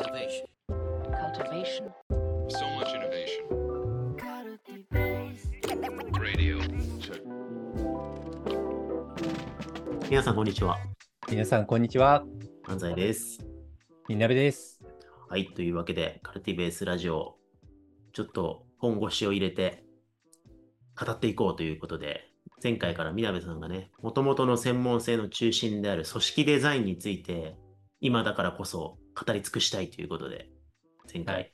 Innovation. cultivation, So much innovation. Radio. 皆さん、こんにちは。皆さん、こんにちは。安西です。みなべです。はい、というわけで、カルティベースラジオ、ちょっと本腰を入れて語っていこうということで、前回からみなべさんがね、もともとの専門性の中心である組織デザインについて、今だからこそ語り尽くしたいということで、前回、はい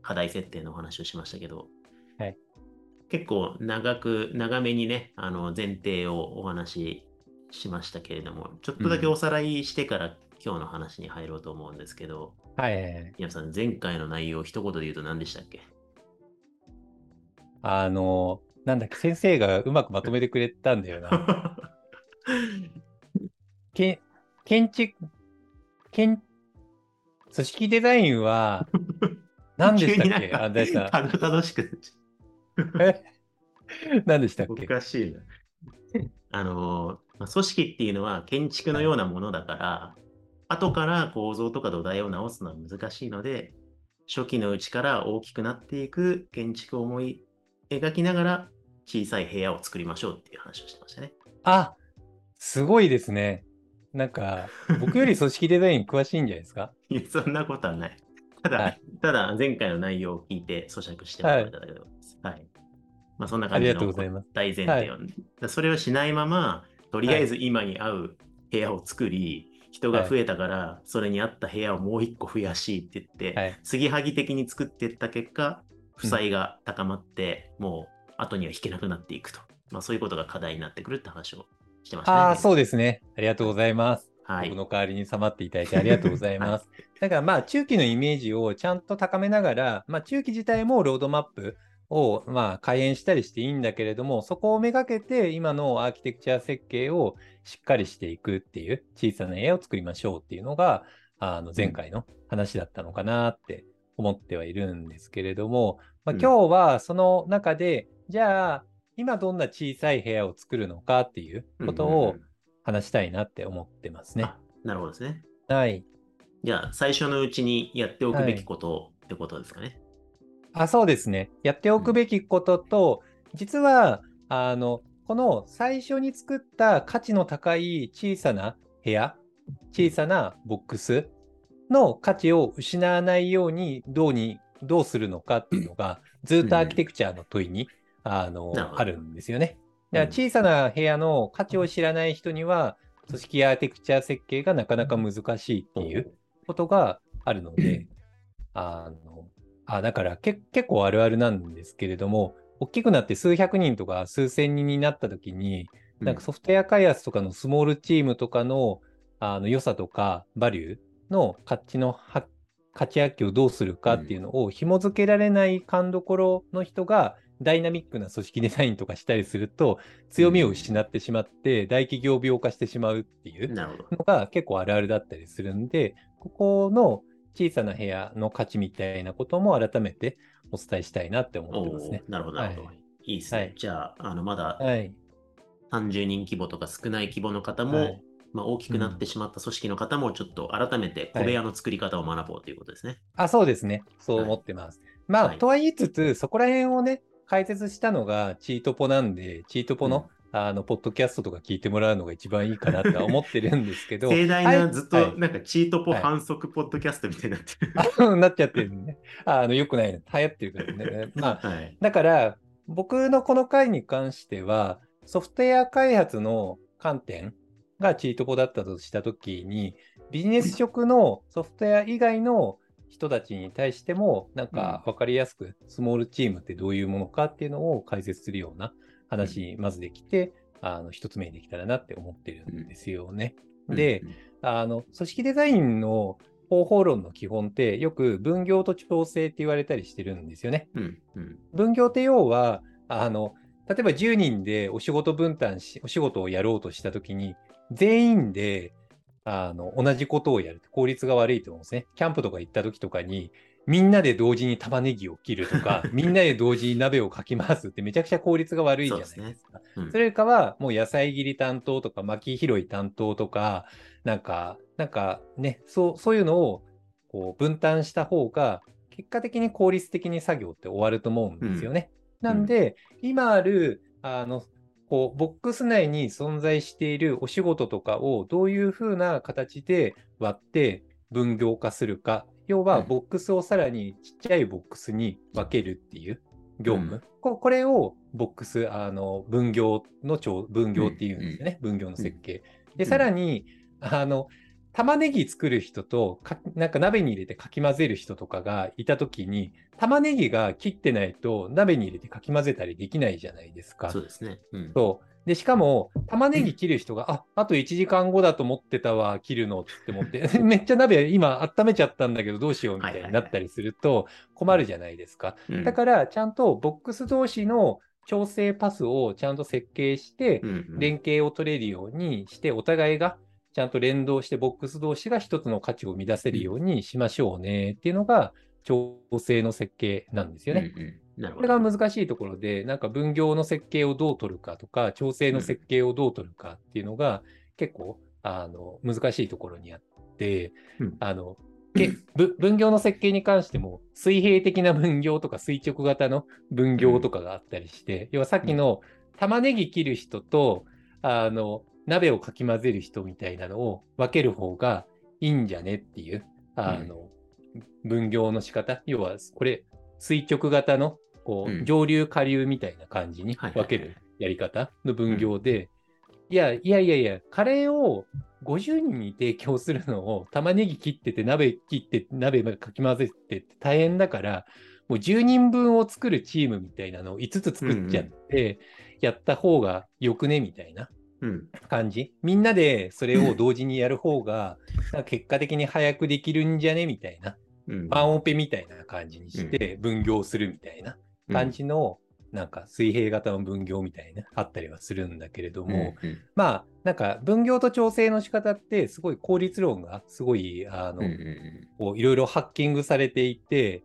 課題設定のお話をしましたけど、はい結構長く、長めにね、あの前提をお話ししましたけれども、ちょっとだけおさらいしてから今日の話に入ろうと思うんですけど、はいはいはい。皆さん、前回の内容を一言で言うと何でしたっけ？あの、なんだっけ、先生がうまくまとめてくれたんだよな。け建築、建、組織デザインは、何でしたっけ？あ、大地さたどたどしくなっちゃん。え？何でしたっう。おけかしいな。あの、まあ組織っていうのは建築のようなものだから、後から構造とか土台を直すのは難しいので、初期のうちから大きくなっていく建築を思い描きながら小さい部屋を作りましょうっていう話をしてましたね。あ、すごいですね。なんか、僕より組織デザイン詳しいんじゃないですか？いや、そんなことはない。ただ、はいただ前回の内容を聞いて咀嚼してもらえただけです。はい。まあ、そんな感じのございます大前提を、だそれをしないまま、とりあえず今に合う部屋を作り、人が増えたから、それに合った部屋をもう一個増やしって言って、はい。継ぎはぎ的に作っていった結果、負債が高まって、もう後には引けなくなっていくと。まあ、そういうことが課題になってくるって話をしてまね。ああ、そうですね。ありがとうございます。はい僕。の代わりにさまっていただいてありがとうございます。だからまあ中期のイメージをちゃんと高めながら、まあ中期自体もロードマップをまあ開演したりしていいんだけれども、そこをめがけて今のアーキテクチャ設計をしっかりしていくっていう小さな絵を作りましょうっていうのが、あの前回の話だったのかなって思ってはいるんですけれども、まあ、うん今日はその中で、じゃあ今どんな小さい部屋を作るのかっていうことをうんうんうん話したいなって思ってますね。あなるほどですね。はい。じゃあ、最初のうちにやっておくべきことってことですかね。あ、そうですね。やっておくべきことと、実は、あの、この最初に作った価値の高い小さな部屋、小さなボックスの価値を失わないように、どうに、どうするのかっていうのが、ずっとアーキテクチャの問いに、あのあるんですよね。だうん。から小さな部屋の価値を知らない人には、組織アーキテクチャ設計がなかなか難しいっていうことがあるので、あの、あ、だからけ結構あるあるなんですけれども、大きくなって数百人とか数千人になった時に、なんかソフトウェア開発とかのスモールチームとかのあの良さとかバリューの価値のは価値発揮をどうするかっていうのを紐付けられない勘どころの人がダイナミックな組織デザインとかしたりすると強みを失ってしまって大企業病化してしまうっていう。のが結構あるあるだったりするんで、ここの小さな部屋の価値みたいなことも改めてお伝えしたいなって思ってますね。なるほど、なるほど。はいいいですね。はいじゃあ、あのまだはい。30人規模とか少ない規模の方も、はいまあ、大きくなってしまった組織の方も、ちょっと改めて小部屋の作り方を学ぼうということですね。あ、そうですね。そう思ってます。まあ、はいとは言いつつ、そこら辺をね、解説したのがチートポなんで、チートポの、あの、ポッドキャストとか聞いてもらうのが一番いいかなとは思ってるんですけど。盛大はないずっはいとなんかチートポはい反則ポッドキャストみたいになってる。あ なっちゃってるね。あの、よくないの。流行ってるからね。まあ、はい。だから、僕のこの回に関しては、ソフトウェア開発の観点がチートポだったとしたときに、ビジネス職のソフトウェア以外の人たちに対しても、なんか分かりやすく、スモールチームってどういうものかっていうのを解説するような話、まずできて、あの、一つ目にできたらなって思ってるんですよね。で、あの、組織デザインの方法論の基本って、よく分業と調整って言われたりしてるんですよね。うん、うん、分業って要は、あの、例えば10人でお仕事分担し、お仕事をやろうとしたときに、全員で、あの、同じことをやる効率が悪いと思うんですね。キャンプとか行った時とかに、みんなで同時に玉ねぎを切るとか、みんなで同時に鍋をかき回すってめちゃくちゃ効率が悪いじゃないですか。そうですうんそれかは、もう野菜切り担当とか、薪拾い担当とか、なんか、なんかね、そう、そういうのをこう分担した方が、結果的に効率的に作業って終わると思うんですよね。なんで、今ある、あの、こう、ボックス内に存在しているお仕事とかをどういうふうな形で割って分業化するか。要は、うんボックスをさらにちっちゃいボックスに分けるっていう業務。うんここれをボックス、あの、分業の超、分業っていうんですよね。分業の設計。で、さらに、あの、玉ねぎ作る人とか、なんか鍋に入れてかき混ぜる人とかがいたときに、玉ねぎが切ってないと鍋に入れてかき混ぜたりできないじゃないですか。そうですね。うん。そう。で、しかも、玉ねぎ切る人が、あ、あと1時間後だと思ってたわ、切るのって思って、めっちゃ鍋今温めちゃったんだけどどうしようみたいになったりすると困るじゃないですか。うんだから、ちゃんとボックス同士の調整パスをちゃんと設計して、うんうん連携を取れるようにして、お互いがちゃんと連動して、ボックス同士が一つの価値を生み出せるようにしましょうねっていうのが、調整の設計なんですよね。うんうんなるこれが。難しいところで、なんか分業の設計をどう取るかとか、調整の設計をどう取るかっていうのが、結構あの難しいところにあって、うんあのけぶ分業の設計に関しても、水平的な分業とか垂直型の分業とかがあったりして、要はさっきの玉ねぎ切る人と、あの鍋をかき混ぜる人みたいなのを分ける方がいいんじゃねっていう、あの、分業の仕方、要はこれ、垂直型のこうん。う上流下流みたいな感じに分けるやり方の分業で、いやいやいやいや、カレーを50人に提供するのを玉ねぎ切ってて、鍋切って、鍋かき混ぜてって大変だから、もう10人分を作るチームみたいなのを5つ作っちゃって、やった方がよくねみたいなうん。感じ。みんなでそれを同時にやる方が、結果的に早くできるんじゃねみたいな。うん。ワンオペみたいな感じにして分業するみたいな感じの、なんか水平型の分業みたいな、あったりはするんだけれどうんも、うんまあ、なんか分業と調整の仕方って、すごい効率論がすごい、あの、うんうんこういろいろハッキングされていて、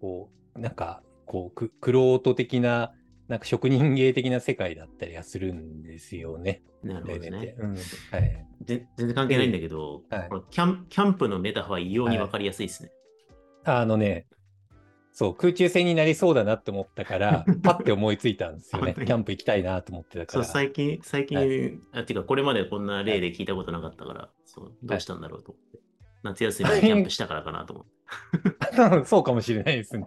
こう、なんか、こう、く、クロート的な、なんか職人芸的な世界だったりはするんですよね。うんなるほどね。うん。はい。ぜ全然関係ないんだけど、はいキャンキャンプのメタファー異様に分かりやすいですね。あのね、そう、空中戦になりそうだなって思ったから、パッて思いついたんですよね。キャンプ行きたいなと思ってたかそう、ら。最近、最近、はあ、てか、これまでこんな例で聞いたことなかったから、そう、どうしたんだろうと思って。夏休みにキャンプしたからかなと思って。そうかもしれないですね。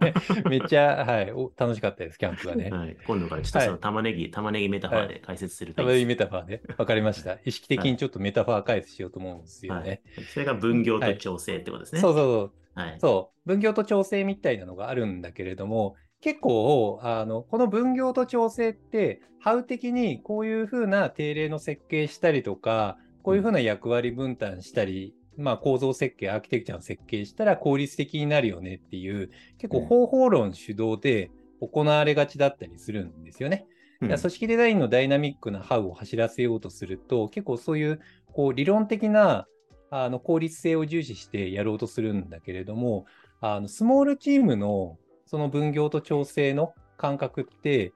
めっちゃ、はい、お楽しかったです、キャンプはね。はい、今度からちょっとその玉ねぎ、玉ねぎメタファーで解説するとたまにいいですメタファーで。わかりました。意識的にちょっとメタファー解説しようと思うんですよはいね。それが分業と調整ってことですね。そうそうそう。はい。そう、分業と調整みたいなのがあるんだけれども、結構、あの、この分業と調整って、ハウ的にこういうふうな定例の設計したりとか、こういうふうな役割分担したり、まあ構造設計、アーキテクチャの設計したら効率的になるよねっていう、結構方法論主導で行われがちだったりするんですよね。うん。組織デザインのダイナミックなハウを走らせようとすると、結構そういうこう理論的なあの効率性を重視してやろうとするんだけれども、あのスモールチームのその分業と調整の感覚って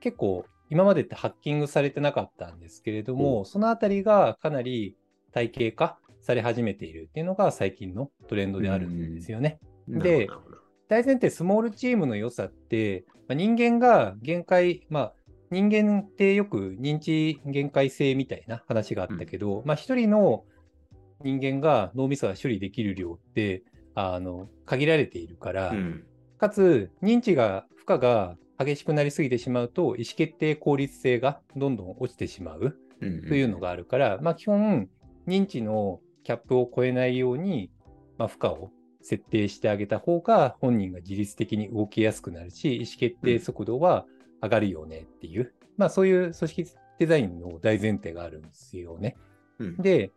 結構今までってハッキングされてなかったんですけれども、そのあたりがかなり体系化され始めているっていうのが最近のトレンドであるんですよね。で大前提スモールチームの良さって、まあ人間が限界、まあ、人間ってよく認知限界性みたいな話があったけど、まあ一人の人間が脳みそが処理できる量ってあの限られているから、うん。かつ認知が負荷が激しくなりすぎてしまうと意思決定効率性がどんどん落ちてしまううん。というのがあるから、まあ基本認知のキャップを超えないように、まあ、負荷を設定してあげた方が本人が自律的に動きやすくなるし、意思決定速度は上がるよねっていう、まあそういう組織デザインの大前提があるんですよね。うんで、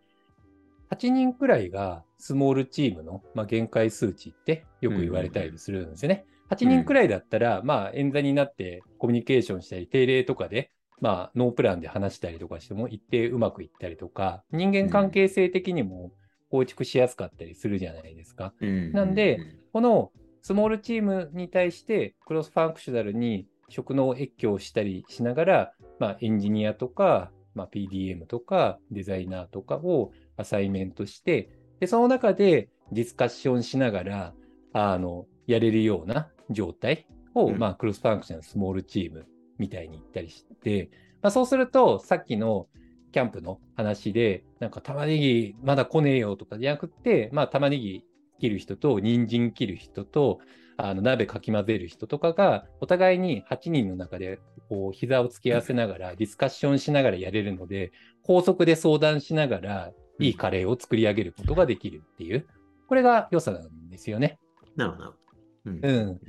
8人くらいがスモールチームの、まあ、限界数値ってよく言われたりするんですよね。8人くらいだったら、まあ演座になってコミュニケーションしたり、定例とかで、まあノープランで話したりとかしても一定うまくいったりとか、人間関係性的にも構築しやすかったりするじゃないですか。うん。なんでこのスモールチームに対してクロスファンクショナルに職能越境したりしながら、まあ、エンジニアとか、まあ、PDM とかデザイナーとかをアサイメントして、で、その中でディスカッションしながら、あの、やれるような状態を、うん。まあ、クロスファンクションスモールチームみたいに言ったりして、まあ、そうすると、さっきのキャンプの話で、なんか玉ねぎまだ来ねえよとかじゃなくって、まあ、玉ねぎ切る人と、人参切る人と、あの鍋かき混ぜる人とかが、お互いに8人の中で、こう、膝を突き合わせながら、ディスカッションしながらやれるので、高速で相談しながら、いいカレーを作り上げることができるっていう、これが良さなんですよね。なるほどなるほど。うん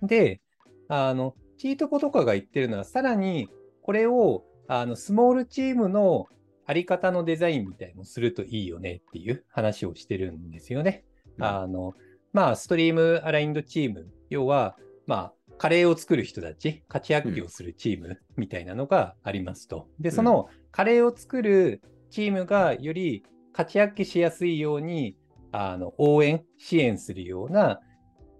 うん。で、あの、チートコとかが言ってるのは、さらにこれを、あの、スモールチームのあり方のデザインみたいのをするといいよねっていう話をしてるんですよね。うんあの、まあ、ストリームアラインドチーム、要は、まあ、カレーを作る人たち、勝ち焼きをするチームみたいなのがありますと。で、そのカレーを作るチームがより勝ち焼きしやすいように、あの、応援、支援するような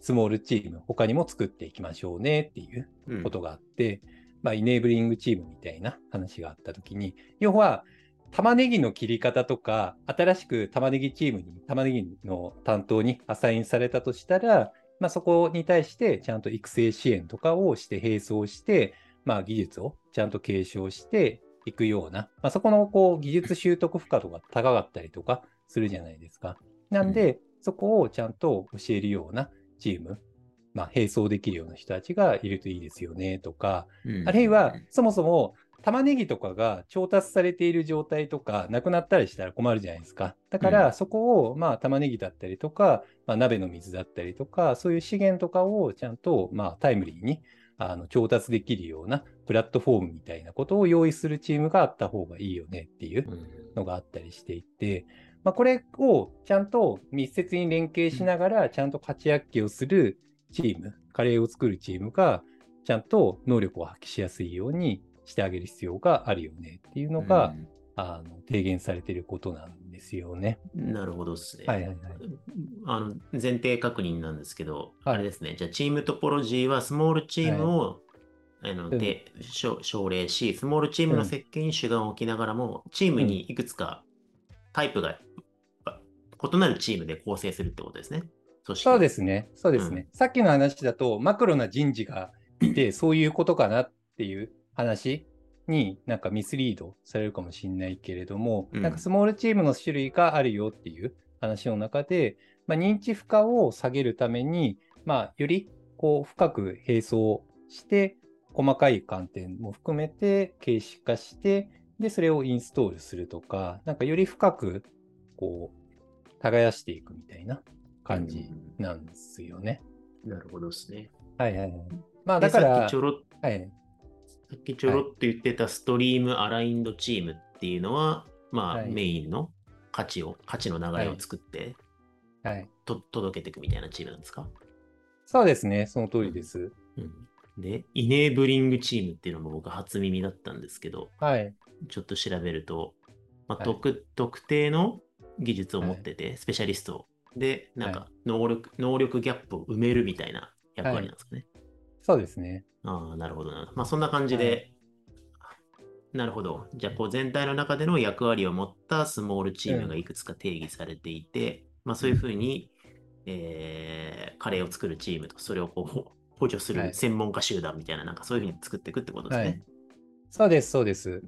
スモールチーム、他にも作っていきましょうねっていううんことがあって、まあ、イネーブリングチームみたいな話があったときに、要は、玉ねぎの切り方とか、新しく玉ねぎチームに、玉ねぎの担当にアサインされたとしたら、まあ、そこに対してちゃんと育成支援とかをして並走して、まあ、技術をちゃんと継承していくような、まあ、そこのこう技術習得負荷とか高かったりとかするじゃないですか。なんで、そこをちゃんと教えるようなチーム、まあ、並走できるような人たちがいるといいですよねとか、うん。あるいは、そもそも玉ねぎとかが調達されている状態とか、なくなったりしたら困るじゃないですか。だかうら、そこを、まあ、玉ねぎだったりとか、まあ、鍋の水だったりとか、そういう資源とかをちゃんと、まあ、タイムリーにあの調達できるようなプラットフォームみたいなことを用意するチームがあった方がいいよねっていううん。のがあったりしていて、まあ、これをちゃんと密接に連携しながら、ちゃんと勝ち焼きをするチーム、カレーを作るチームが、ちゃんと能力を発揮しやすいようにしてあげる必要があるよねっていうのが、あの提言されていることなんですよね。うんなるほどですね。はいはいはい。あの前提確認なんですけど、はい。あれですね、じゃあチームトポロジーはスモールチームを、あのうん。で奨奨励し、スモールチームの設計に主眼を置きながらも、チームにいくつかタイプがあ異なるチームで構成するってことですね。そうですね。そうですね。さっきの話だと、マクロな人事がいて、そういうことかなっていう話になんかミスリードされるかもしれないけれども、うんなんかスモールチームの種類があるよっていう話の中で、まあ、認知負荷を下げるために、まあ、よりこう深く並走して、細かい観点も含めて形式化して、で、それをインストールするとか、なんかより深くこう、耕していくみたいな感じなんですよね。なるほどですね。はいはいはい。まあでだから、さっきちょろっはい、さっきちょろっと言ってたストリームアラインドチームっていうのは、まあ、はいメインの価値を、価値の流れを作って、はい。と届けていくみたいなチームなんですか、そうですね、その通りです。うん、で、イネーブリングチームっていうのも僕初耳だったんですけど、はい。ちょっと調べると、まあはい特特定の技術を持ってて、スペシャリストで、なんはか能力、能力ギャップを埋めるみたいな役割なんですかね。そうですね。ああ、なるほどな。まあそんな感じで、なるほど。じゃあこう全体の中での役割を持ったスモールチームがいくつか定義されていて、まあそういうふうに、えーカレーを作るチームとそれをこうほ 補助すはいる専門家集団みたいな、なんかそういうふうに作っていくってことですね。はいそうです、そうです。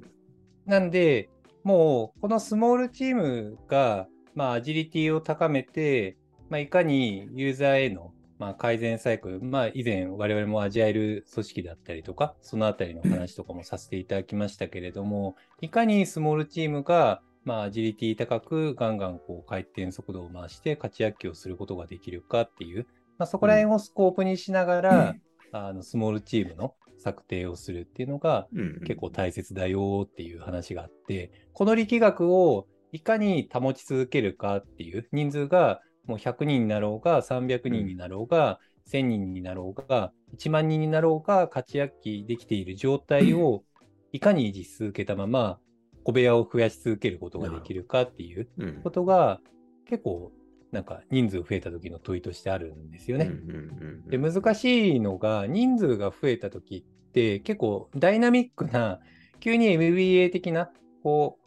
なんで、もう、このスモールチームが、まあ、アジリティを高めて、まあ、いかにユーザーへの、まあ、改善サイクル、まあ、以前、我々もアジャイル組織だったりとか、そのあたりの話とかもさせていただきましたけれども、いかにスモールチームが、まあ、アジリティ高く、ガンガンこう回転速度を回して、勝ち焼きをすることができるかっていう、まあ、そこら辺をスコープにしながら、あのスモールチームの策定をするっていうのが、うん結構大切だよっていう話があって、この力学をいかに保ち続けるかっていう人数がもう100人になろうが300人になろうが、1000人になろうが1万人になろうが勝ち焼きできている状態をいかに維持し続けたまま小部屋を増やし続けることができるかっていううん。ことが結構なんか人数増えた時の問いとしてあるんですよね。で難しいのが人数が増えた時って結構ダイナミックな急に MBA 的なこう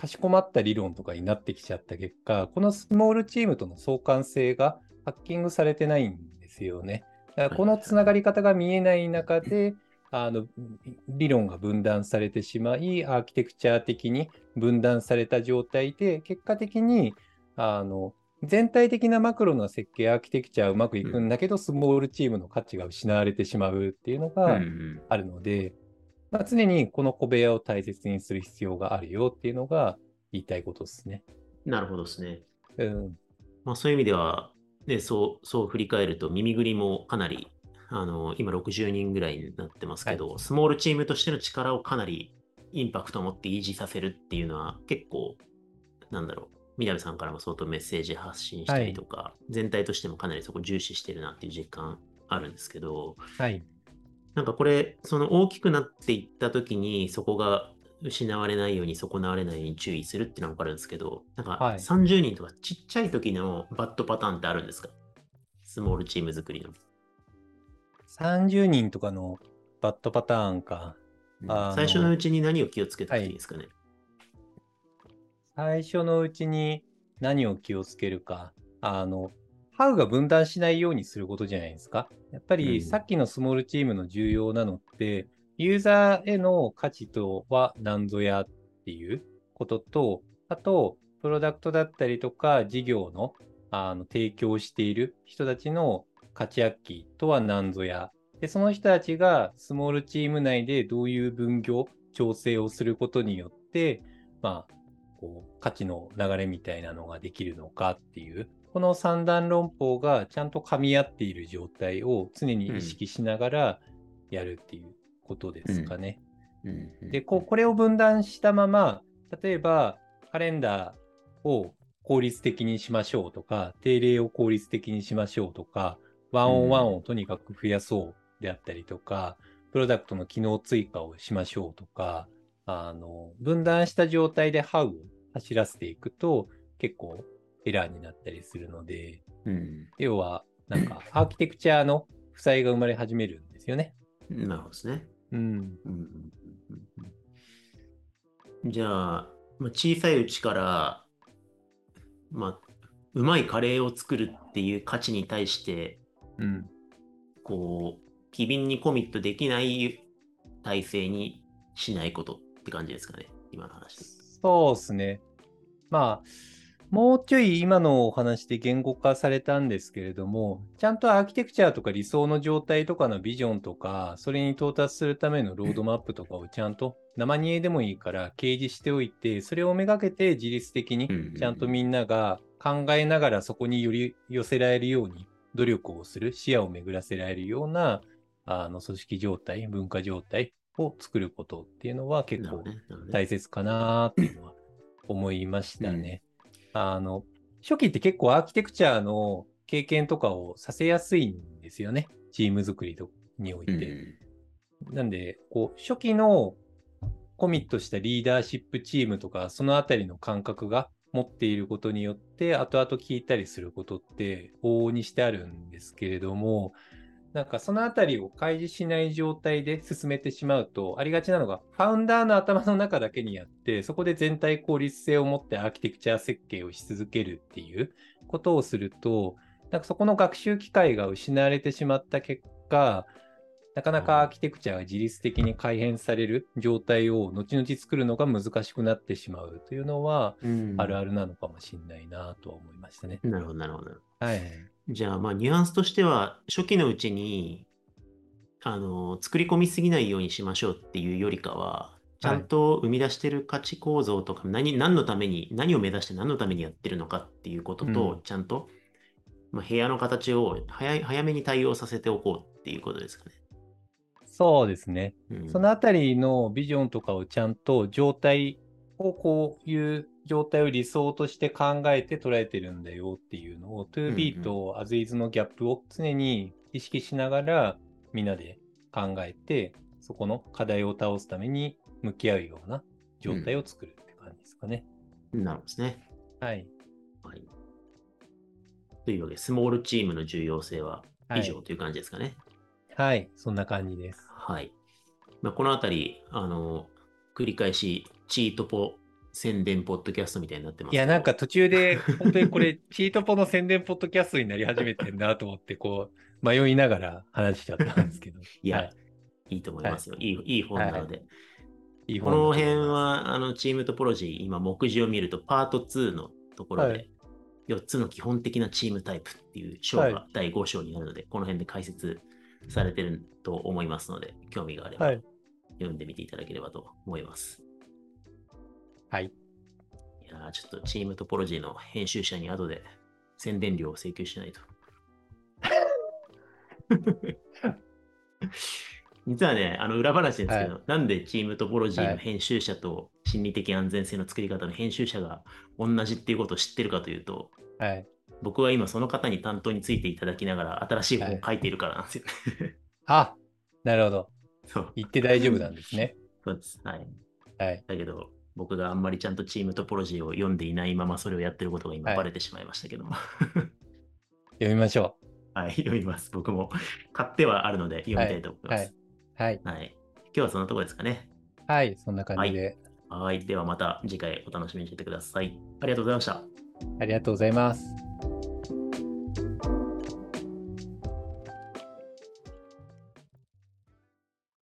かしこまった理論とかになってきちゃった結果、このスモールチームとの相関性がハッキングされてないんですよね。だからこのつながり方が見えない中で、あの理論が分断されてしまい、アーキテクチャ的に分断された状態で、結果的にあの全体的なマクロな設計、アーキテクチャはうまくいくんだけど、スモールチームの価値が失われてしまうっていうのうんがうんあるので、まあ、常にこの小部屋を大切にする必要があるよっていうのが言いたいことですね。なるほどですね。うん、まあ、そういう意味では、ね、そうそう振り返ると、耳ぐりもかなり、あの今60人ぐらいになってますけど、スモールチームとしての力をかなりインパクトを持って維持させるっていうのは、結構、なんだろう、南さんからも相当メッセージ発信したりとか、全体としてもかなりそこ重視してるなっていう実感あるんですけど、はい。なんかこれ、その大きくなっていったときに、そこが失われないように、損なわれないように注意するっていうのは分かるんですけど、なんかはい30人とかちっちゃい時のバッドパターンってあるんですか？スモールチーム作りの。30人とかのバッドパターンか。うん最初のうちに何を気をつけたらいいですかね、最初のうちに何を気をつけるか。あの、ハウが分断しないようにすることじゃないですか。やっぱうんりさっきのスモールチームの重要なのって、ユーザーへの価値とは何ぞやっていうことと、あと、プロダクトだったりとか事業のあの提供している人たちの価値発揮とは何ぞや。で、その人たちがスモールチーム内でどういう分業、調整をすることによって、まあ、こう価値の流れみたいなのができるのかっていう、この三段論法がちゃんと噛み合っている状態を常に意識しながらやるっていうことですかね。うん。うん。でこう、これを分断したまま、例えばカレンダーを効率的にしましょうとか、定例を効率的にしましょうとか、ワンオンワンをとにかく増やそうであったりとか、プロダクトの機能追加をしましょうとか、あの、分断した状態で How を走らせていくと結構エラーになったりするので、うん要はなんか アーキテクチャの負債が生まれ始めるんですよね。なるほどですね。うんじゃあ、まあ、小さいうちから、まあ、うまいカレーを作るっていう価値に対して、うん。こう、機敏にコミットできない体制にしないことって感じですかね、今の話で。そうですね。まあ、もうちょい今のお話で言語化されたんですけれども、ちゃんとアーキテクチャとか理想の状態とかのビジョンとか、それに到達するためのロードマップとかをちゃんと生煮えでもいいから掲示しておいて、それをめがけて自律的にちゃんとみんなが考えながらそこにより寄せられるように努力をする、視野を巡らせられるようなあの組織状態、文化状態を作ることっていうのは結構大切かなっていうのは思いましたね。あの、初期って結構アーキテクチャの経験とかをさせやすいんですよね。チーム作りとにおいて。うんなんで、こう、初期のコミットしたリーダーシップチームとか、そのあたりの感覚が持っていることによって、後々聞いたりすることって往々にしてあるんですけれども、なんかそのあたりを開示しない状態で進めてしまうと、ありがちなのが、ファウンダーの頭の中だけにやって、そこで全体効率性を持ってアーキテクチャ設計をし続けるっていうことをすると、なんかそこの学習機会が失われてしまった結果、なかなかアーキテクチャが自律的に改変される状態を後々作るのが難しくなってしまうというのは、うんあるあるなのかもしれないなとは思いましたね。なるほど、なるほど。はい。じゃあ、まあ、ニュアンスとしては、初期のうちに、あの、作り込みすぎないようにしましょうっていうよりかは、ちゃんと生み出してる価値構造とか、何、何のために、何を目指して何のためにやってるのかっていうことと、うんちゃんと、まあ、部屋の形を早い早めに対応させておこうっていうことですかね。そうですね。うんそのあたりのビジョンとかをちゃんと状態をこういう状態を理想として考えて捉えてるんだよっていうのを 2B と as is のギャップを常に意識しながらみんなで考えてそこの課題を倒すために向き合うような状態を作るって感じですかね。なるほどですね。はい。はい。というわけで、スモールチームの重要性ははい以上という感じですかね。はい。そんな感じです。はい。まあ、このあたり、あの、繰り返し、チートポ宣伝ポッドキャストみたいになってますいや、なんかけ途中で、本当にこれ、チートポの宣伝ポッドキャストになり始めてんなと思って、こう、迷いながら話しちゃったんですけど。どいや、はいい、いと思いますよ。い、いいい本なので。いいこの辺は、あの、チームトポロジー、今、目次を見ると、パート2のところで、はい4つの基本的なチームタイプっていう章はいが第5章になるので、この辺で解説されてると思いますので、興味があればはい。読んでみていただければと思います。はい。いやーちょっとチームトポロジーの編集者に後で宣伝料を請求しないと。実はね、あの裏話ですけど、なんでチームトポロジーの編集者と心理的安全性の作り方の編集者が同じっていうことを知ってるかというと、はい。僕は今その方に担当についていただきながら新しい本を書いているからなんですよね。あ、なるほど。そう言って大丈夫なんですね。そうです。はい。はい。だけど、僕があんまりちゃんとチームトポロジーを読んでいないままそれをやってることが今はいバレてしまいましたけども。読みましょはい、読みます。僕も買ってはあるので読みたいと思います。う。はい。はい。今日はそんなところですかね。はい。そんな感じで。はい。ではまた次回お楽しみにしててください。ありがとうございました。ありがとうございます。